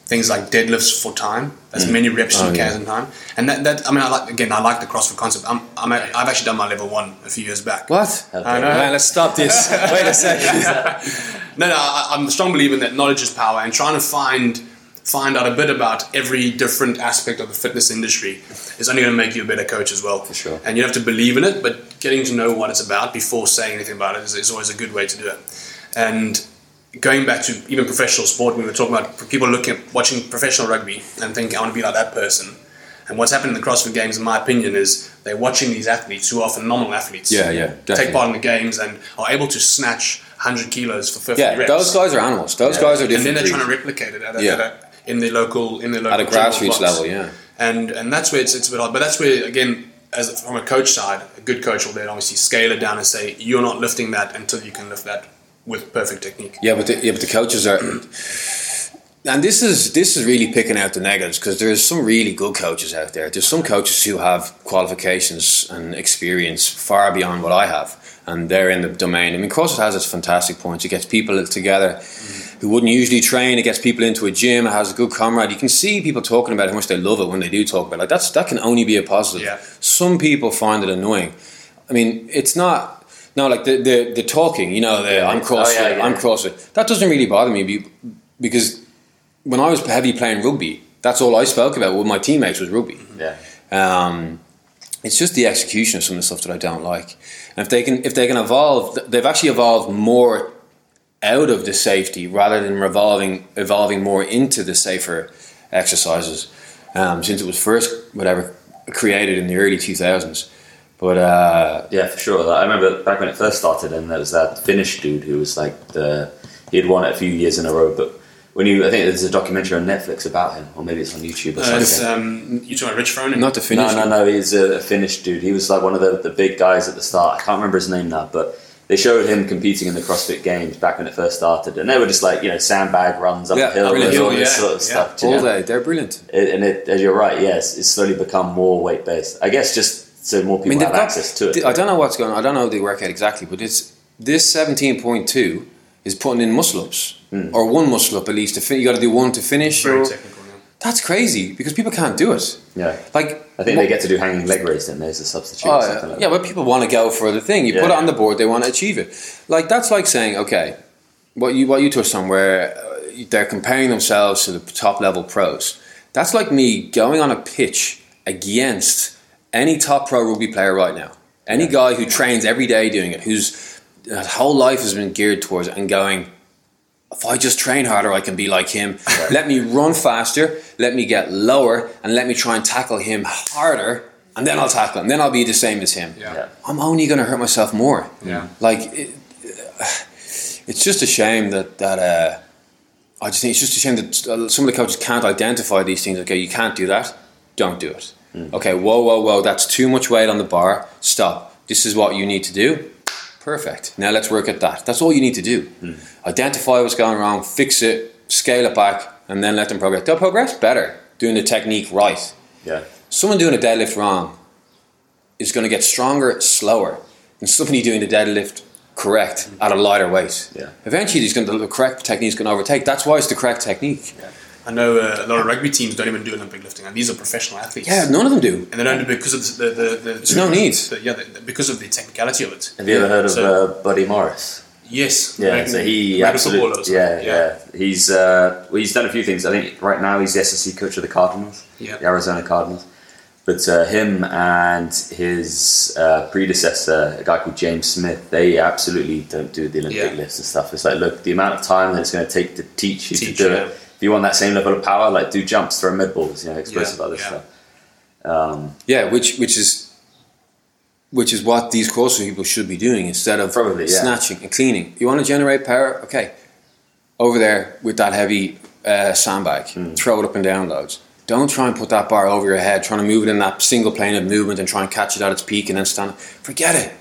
things like deadlifts for time as many reps as Oh, you can yeah. in time and that, that I mean I like again I like the CrossFit concept I'm, I'm a, I've actually done my level one a few years back what? I know. Man, let's stop this. Wait a second. no no I, I'm a strong believer in that knowledge is power and trying to find find out a bit about every different aspect of the fitness industry is only going to make you a better coach as well for sure. and you have to believe in it but getting to know what it's about before saying anything about it is, is always a good way to do it and going back to even professional sport, when we were talking about people looking at watching professional rugby and thinking, I want to be like that person. And what's happened in the CrossFit Games, in my opinion, is they're watching these athletes who are phenomenal athletes. Yeah, yeah, Take part in the games and are able to snatch 100 kilos for 50 Yeah, reps. those guys are animals. Those Yeah. guys are and then they're trying to replicate it at a, Yeah. at a, in their local in their local at a grassroots level. Yeah. and and that's where it's, it's a bit hard. But that's where again, as from a coach side, a good coach will then obviously scale it down and say you're not lifting that until you can lift that with perfect technique. Yeah, but the, yeah, but the coaches are, and this is this is really picking out the negatives because there's some really good coaches out there. There's some coaches who have qualifications and experience far beyond what I have, and they're in the domain. I mean, CrossFit has its fantastic points. It gets people together mm-hmm. Who wouldn't usually train. It gets people into a gym. It has a good comrade. You can see people talking about how much they love it when they do talk about it. Like that's that can only be a positive. Yeah. Some people find it annoying. I mean, it's not. No, like the, the, the talking, you know, the I'm CrossFit, Oh, yeah, yeah. I'm CrossFit. That doesn't really bother me because when I was heavy playing rugby, that's all I spoke about with my teammates was rugby. Yeah. Um, it's just the execution of some of the stuff that I don't like. And if they can, if they can evolve, they've actually evolved more out of the safety rather than revolving, evolving more into the safer exercises. Um, since it was first, whatever, created in the early two thousands. But uh, Yeah, for sure. Like, I remember back when it first started, and there was that Finnish dude who was like the he had won it a few years in a row. But when you, I think there's a documentary on Netflix about him, or maybe it's on YouTube or Uh, something. it's, um, you talking about Rich Froning? not the finnish No, no, no. He's a, a Finnish dude. He was like one of the, the big guys at the start. I can't remember his name now, but they showed him competing in the CrossFit Games back when it first started, and they were just like you know sandbag runs up Yeah, a hill and hill, all this yeah, sort of yeah. stuff. all know? day. They're brilliant. It, and it, as you're right, yes, it's slowly become more weight based. I guess just so more people have access to it. I don't know what's going on. I don't know the workout exactly, but it's this 17.2 is putting in muscle ups Hmm. or one muscle up at least. To fin- you got to do one to finish. Very Or, technical. Yeah. that's crazy because people can't do it. Yeah, Like I think they get to do hanging leg raise. Then there's a substitute. Oh, or something yeah. like yeah, but people want to go for the thing. You Yeah, put it yeah. on the board, they want to achieve it. Like that's like saying, okay, what you what you touched on, where uh, they're comparing themselves to the top level pros. That's like me going on a pitch against any top pro rugby player right now. Any guy who trains every day doing it, whose whole life has been geared towards it, and going, if I just train harder, I can be like him. Let me run faster, let me get lower, and let me try and tackle him harder, and then I'll tackle him. Then I'll be the same as him. Yeah. Yeah. I'm only going to hurt myself more. Yeah. Like, it, it's just a shame that that uh, I just think it's just a shame that uh, some of the coaches can't identify these things. Okay, you can't do that. Don't do it. Okay, whoa, whoa, whoa. That's too much weight on the bar. Stop. This is what you need to do. Perfect. Now let's work at that. That's all you need to do. Hmm. Identify what's going wrong, fix it, scale it back, and then let them progress. They'll progress better doing the technique right. Yeah. Someone doing a deadlift wrong is going to get stronger slower than somebody doing the deadlift correct hmm. at a lighter weight. Yeah. Eventually, he's going to, the correct technique is going to overtake. That's why it's the correct technique. I know uh, a lot of rugby teams don't even do Olympic lifting, and these are professional athletes. Yeah, none of them do. and they don't do because of the the, the, the There's no need. the- yeah, the, because of the technicality of it. Have you ever heard of So- uh, Buddy Morris? Yes. Yeah, American- so he American absolutely, football yeah, yeah, He's uh, well, he's done a few things. I think right now he's the SSC coach of the Cardinals, Yeah. the Arizona Cardinals. But uh, him and his uh, predecessor, a guy called James Smith, they absolutely don't do the Olympic Yeah. lifts and stuff. It's like, look, the amount of time that it's going to take to teach you Teach, to do yeah. it. If you want that same level of power, like do jumps, throw med balls, you know, explosive Yeah, other yeah. stuff. Um, Yeah, which which is which is what these CrossFit people should be doing instead of Probably, yeah. snatching and cleaning. You want to generate power? Okay, over there with that heavy uh, sandbag, Hmm. throw it up and down loads. Don't try and put that bar over your head, trying to move it in that single plane of movement and try and catch it at its peak and then stand. Forget it.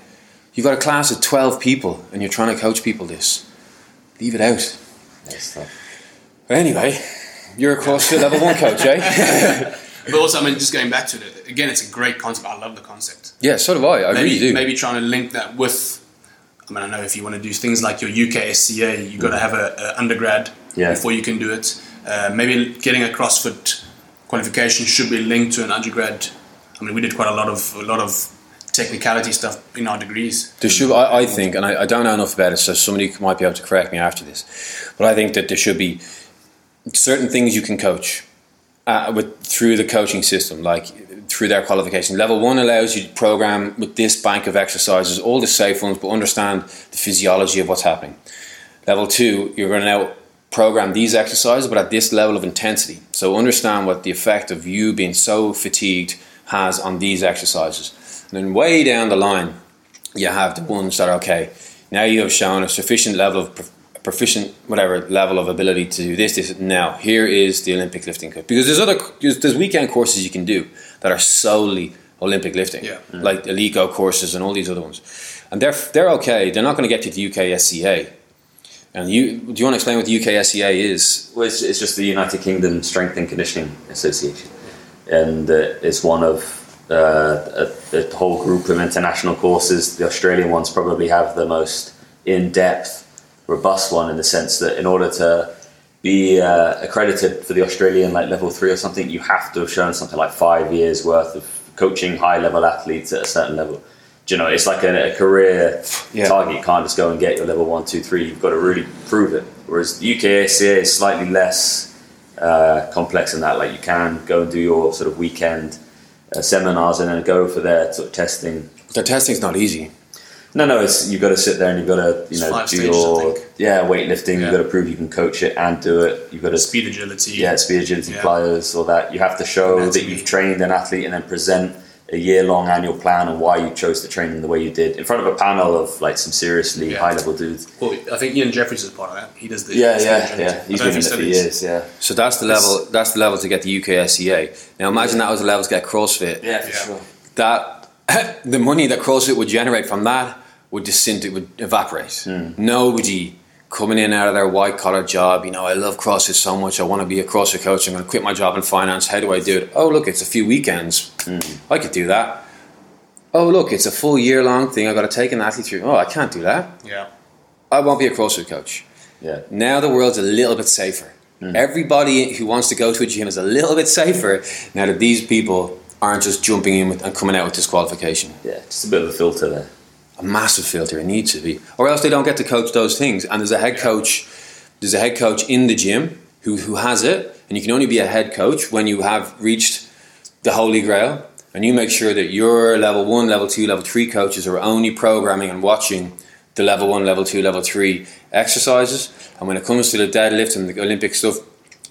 You've got a class of twelve people and you're trying to coach people this. Leave it out. yeah, stuff. But anyway, you're a CrossFit level one coach, eh? But also, I mean, just going back to it again, it's a great concept. I love the concept. yeah, so do I. I maybe, really do. Maybe trying to link that with. I mean, I know if you want to do things like your UK SCA, you've got to have a, a undergrad Yeah. before you can do it. Uh, maybe getting a CrossFit qualification should be linked to an undergrad. I mean, we did quite a lot of a lot of technicality stuff in our degrees. There should, I, I think, and I, I don't know enough about it, so somebody might be able to correct me after this. But I think that there should be certain things you can coach uh, with through the coaching system, like through their qualification. Level one allows you to program with this bank of exercises, all the safe ones, but understand the physiology of what's happening. Level two, you're going to now program these exercises, but at this level of intensity. So understand what the effect of you being so fatigued has on these exercises. And then way down the line, you have the ones that are okay. Now you have shown a sufficient level of proficient, whatever level of ability to do this. This now here is the Olympic lifting coach because there's other there's, there's weekend courses you can do that are solely Olympic lifting, Yeah. like Alico courses and all these other ones, and they're they're okay. They're not going to get you to the UK SCA. And you do you want to explain what the UK SCA is? Well, it's, it's just the United Kingdom Strength and Conditioning Association, and uh, it's one of uh, a, a whole group of international courses. The Australian ones probably have the most in-depth, robust one in the sense that in order to be uh, accredited for the Australian like level three or something, you have to have shown something like five years worth of coaching high-level athletes at a certain level. Do you know, it's like a, a career Yeah. target. You can't just go and get your level one, two, three. You've got to really prove it. Whereas UK SCA is slightly less uh, complex than that. Like you can go and do your sort of weekend uh, seminars and then go for their sort of testing. Their testing's not easy. No, no, it's you've got to sit there and you've got to you know do stages, your yeah weightlifting. Yeah. You've got to prove you can coach it and do it. You've got to Speed agility. yeah speed agility Yeah. flyers all that. You have to show that you've trained an athlete and then present a year long annual plan on why you chose to train them the way you did in front of a panel of like some seriously Yeah. high level dudes. Well, I think Ian Jeffreys is part of that. He does the Yeah, yeah, agility. yeah. He's been in it for years. Yeah, So that's the level. That's the level to get the UK SCA. Now imagine that was the level to get CrossFit. yeah, for Yeah. sure. that the money that CrossFit would generate from that would disintegrate, would evaporate. Nobody coming in out of their white collar job, you know, I love CrossFit so much, I want to be a CrossFit coach, I'm going to quit my job in finance. How do I do it? Oh, look, it's a few weekends. Mm. I could do that. Oh, look, it's a full year long thing. I've got to take an athlete through. Oh, I can't do that. Yeah. I won't be a CrossFit coach. Yeah, Now the world's a little bit safer. Mm. Everybody who wants to go to a gym is a little bit safer now that these people aren't just jumping in with, and coming out with disqualification. yeah. Just a bit of a filter there. A massive filter. It needs to be, or else they don't get to coach those things. And there's a head coach. There's a head coach in the gym who, who has it, and you can only be a head coach when you have reached the holy grail, and you make sure that your level one, level two, level three coaches are only programming and watching the level one, level two, level three exercises. And when it comes to the deadlift and the Olympic stuff,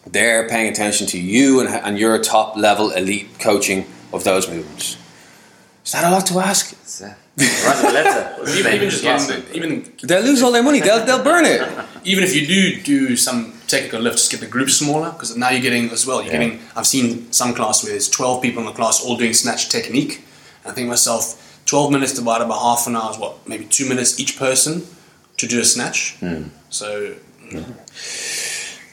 they're paying attention to you and, and your top level elite coaching of those movements. Is that a lot to ask? Uh, It's, write a letter. Even, even just getting even They'll lose all their money. They'll, they'll burn it. even if you do do some technical lift, just get the group smaller because now you're getting as well. You're Yeah. getting. I've seen some class where there's 12 people in the class all doing snatch technique. I think myself, 12 minutes divided by half an hour is what maybe two minutes each person to do a snatch. So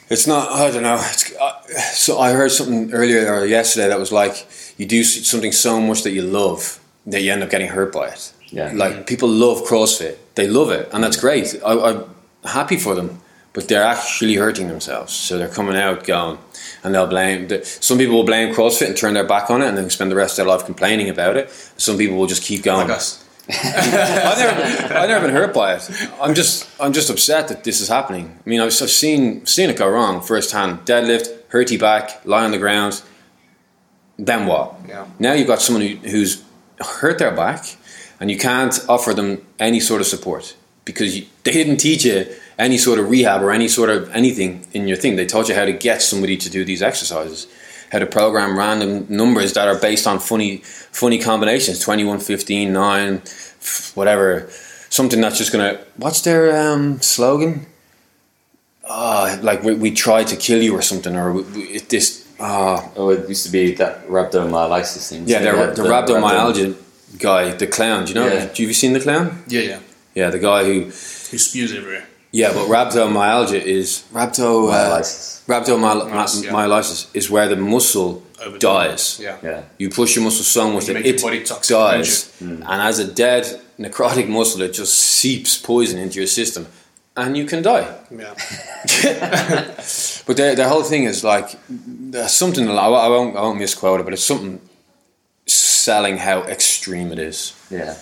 It's not. I don't know. It's, uh, so I heard something earlier or yesterday that was like you do something so much that you love that you end up getting hurt by it. Yeah. Like people love CrossFit. They love it, and that's mm. great. I, I'm happy for them, but they're actually hurting themselves. So they're coming out going, and they'll blame. The, some people will blame CrossFit and turn their back on it, and then spend the rest of their life complaining about it. Some people will just keep going. like us. I've never, I've never been hurt by it. I'm just, I'm just upset that this is happening. I mean, I've, I've seen, seen it go wrong firsthand. Deadlift, hurt your back, lie on the ground. Then what? Yeah. Now you've got someone who, who's hurt their back, and you can't offer them any sort of support because you, they didn't teach you any sort of rehab or any sort of anything in your thing. They taught you how to get somebody to do these exercises, how to program random numbers that are based on funny, funny combinations 21, 15, 9, whatever. Something that's just gonna. What's their um, slogan? Uh, like we, we try to kill you or something, or we, we, it, this. Uh, Oh, it used to be that rhabdomyolysis thing. yeah, the, had the rhabdomyalgia guy, the clown. Do you know? Yeah. Have you seen the clown? Yeah, yeah. Yeah, the guy who. Who spews everywhere. Yeah, but rhabdomyalgia is rhabdo. Uh, Myolysis. rhabdomyolysis Yeah. is where the muscle Over dies. Yeah. Yeah. You push your muscle so much You that it body toxic, dies, and as a dead necrotic muscle, it just seeps poison into your system, and you can die. Yeah. But the, the whole thing is like there's something. I won't, I won't, I won't misquote it, but it's something selling how extreme it is. Yeah.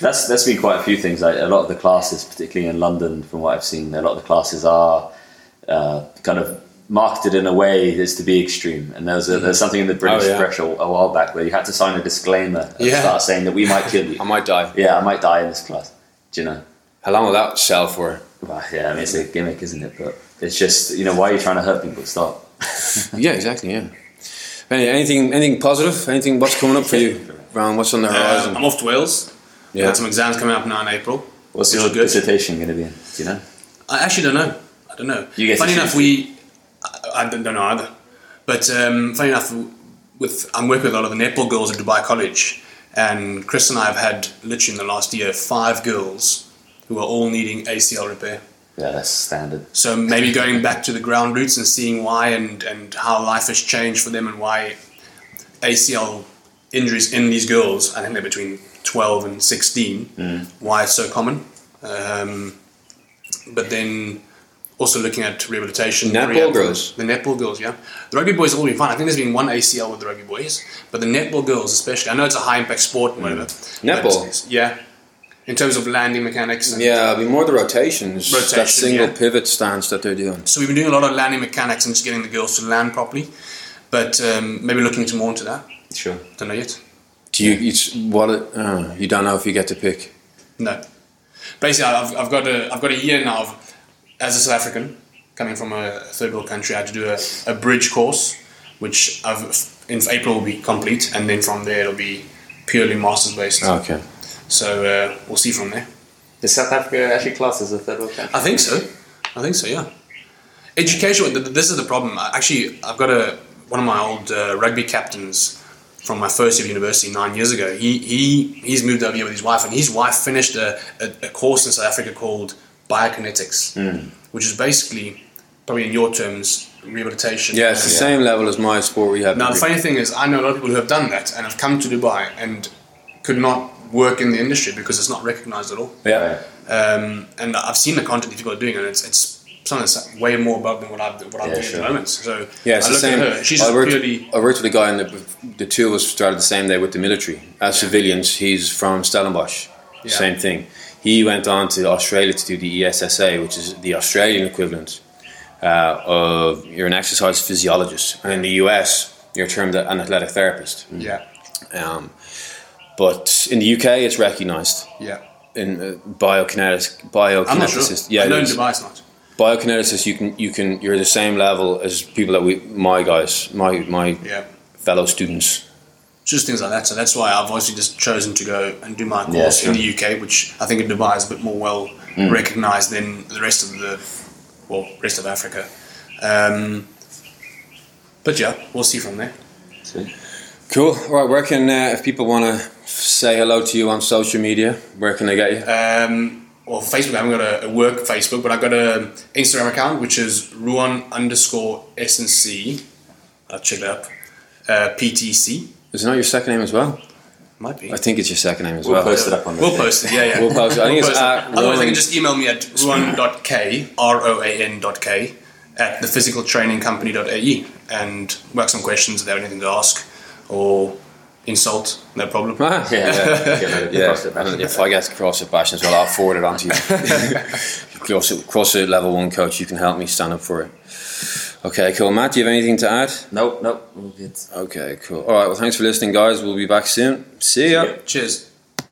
That's that's been quite a few things. Like a lot of the classes, particularly in London, from what I've seen, a lot of the classes are uh, kind of marketed in a way as to be extreme. And there was a, there's something in the British Oh, yeah. press a, a while back where you had to sign a disclaimer Yeah. start saying that we might kill you. I might die. yeah, I might die in this class. Do you know? How long will that sell for? Well, yeah, I mean it's a gimmick, isn't it? But it's just you know why are you trying to hurt people? Stop. Yeah, exactly. Yeah. Any, anything, anything positive? Anything? What's coming up for you, Roan? What's on the Uh, horizon? I'm off to Wales. Yeah. Got some exams coming up now in April. What's your good. dissertation going to be in? Do you know? I actually don't know. I don't know. You get funny enough, we. I, I don't know either. But um, funny enough, with I'm working with a lot of the netball girls at Dubai College, and Chris and I have had literally in the last year five girls who are all needing ACL repair. Yeah, that's standard. So maybe going back to the ground roots and seeing why and, and how life has changed for them and why ACL injuries in these girls, I think they're between 12 and 16, why it's so common. Um, but then also looking at rehabilitation. Netball rehab girls? The netball girls, yeah. The rugby boys have all been fine. I think there's been one ACL with the rugby boys, but the netball girls especially, I know it's a high impact sport and whatever. Netball? yeah. In terms of landing mechanics. And Yeah, it'll be more the rotations. that single yeah. pivot stance that they're doing. So we've been doing a lot of landing mechanics and just getting the girls to land properly, but um, maybe looking into more into that. Sure. Don't know yet. Do you? It's what? Uh, you don't know if you get to pick. No. Basically, I've, I've got a I've got a year now of as a South African coming from a third world country. I had to do a, a bridge course, which I've in April will be complete, and then from there it'll be purely masters based. Okay. So uh, we'll see from there. Is South Africa actually classed as a third world country? I think so. I think so. Yeah. Education. th- th- This is the problem. Actually, I've got a one of my old uh, rugby captains from my first year of university nine years ago. He he he's moved over here with his wife, and his wife finished a, a, a course in South Africa called biokinetics, which is basically probably in your terms rehabilitation. Yeah, it's the And- same level as my sport rehab. Now the funny thing is, I know a lot of people who have done that and have come to Dubai and could not work in the industry because it's not recognized at all. yeah. Um, and I've seen the content that people are doing, and it's it's something that's way more above than what I'm what I'm Yeah, doing sure. at the moment. So Yeah, it's I the look same. at her. She's I just worked, purely I worked with a guy, and the, the two of us started the same day with the military as civilians. He's from Stellenbosch. Yeah. Same thing. He went on to Australia to do the ESSA, which is the Australian equivalent. uh, of you're an exercise physiologist, and in the US you're termed an athletic therapist. Yeah. Um, but in the UK, it's recognised Yeah. in uh, biokinetic biokineticist. I'm not sure. Yeah, I know it in is. Dubai it's not. biokineticist. You can you can you're the same level as people that we my guys my my Yeah. fellow students. Just things like that. So that's why I've obviously just chosen to go and do my Yeah, course sure. in the UK, which I think in Dubai is a bit more well Mm. recognized than the rest of the, well, rest of Africa. Um, but yeah, we'll see from there. Sweet. Cool. All right. Where can uh, if people want to say hello to you on social media? Where can they get you? Um, well, Facebook, I haven't got a, a work Facebook, but I've got an Instagram account, which is Roan underscore SNC. I'll check that up. Uh, PTC. Is it not your second name as well? Might be. I think it's your second name as We'll well. post it up on the We'll post it, yeah, yeah. We'll post it. I think it's post it. at Otherwise, they can just email me at roan.k, R-O-A-N dot K, at thephysicaltrainingcompany.ae and work some questions if they have anything to ask or insult, no problem. Ah, Yeah, yeah. Get rid of the Yeah, CrossFit and passion. if I get CrossFit passion as well, I'll forward it on to you. CrossFit, CrossFit level one coach, you can help me stand up for it. Okay, cool. Matt, do you have anything to add? Nope, nope. All good. Okay, cool. All right, well, thanks for listening, guys. We'll be back soon. See ya. ya. Cheers.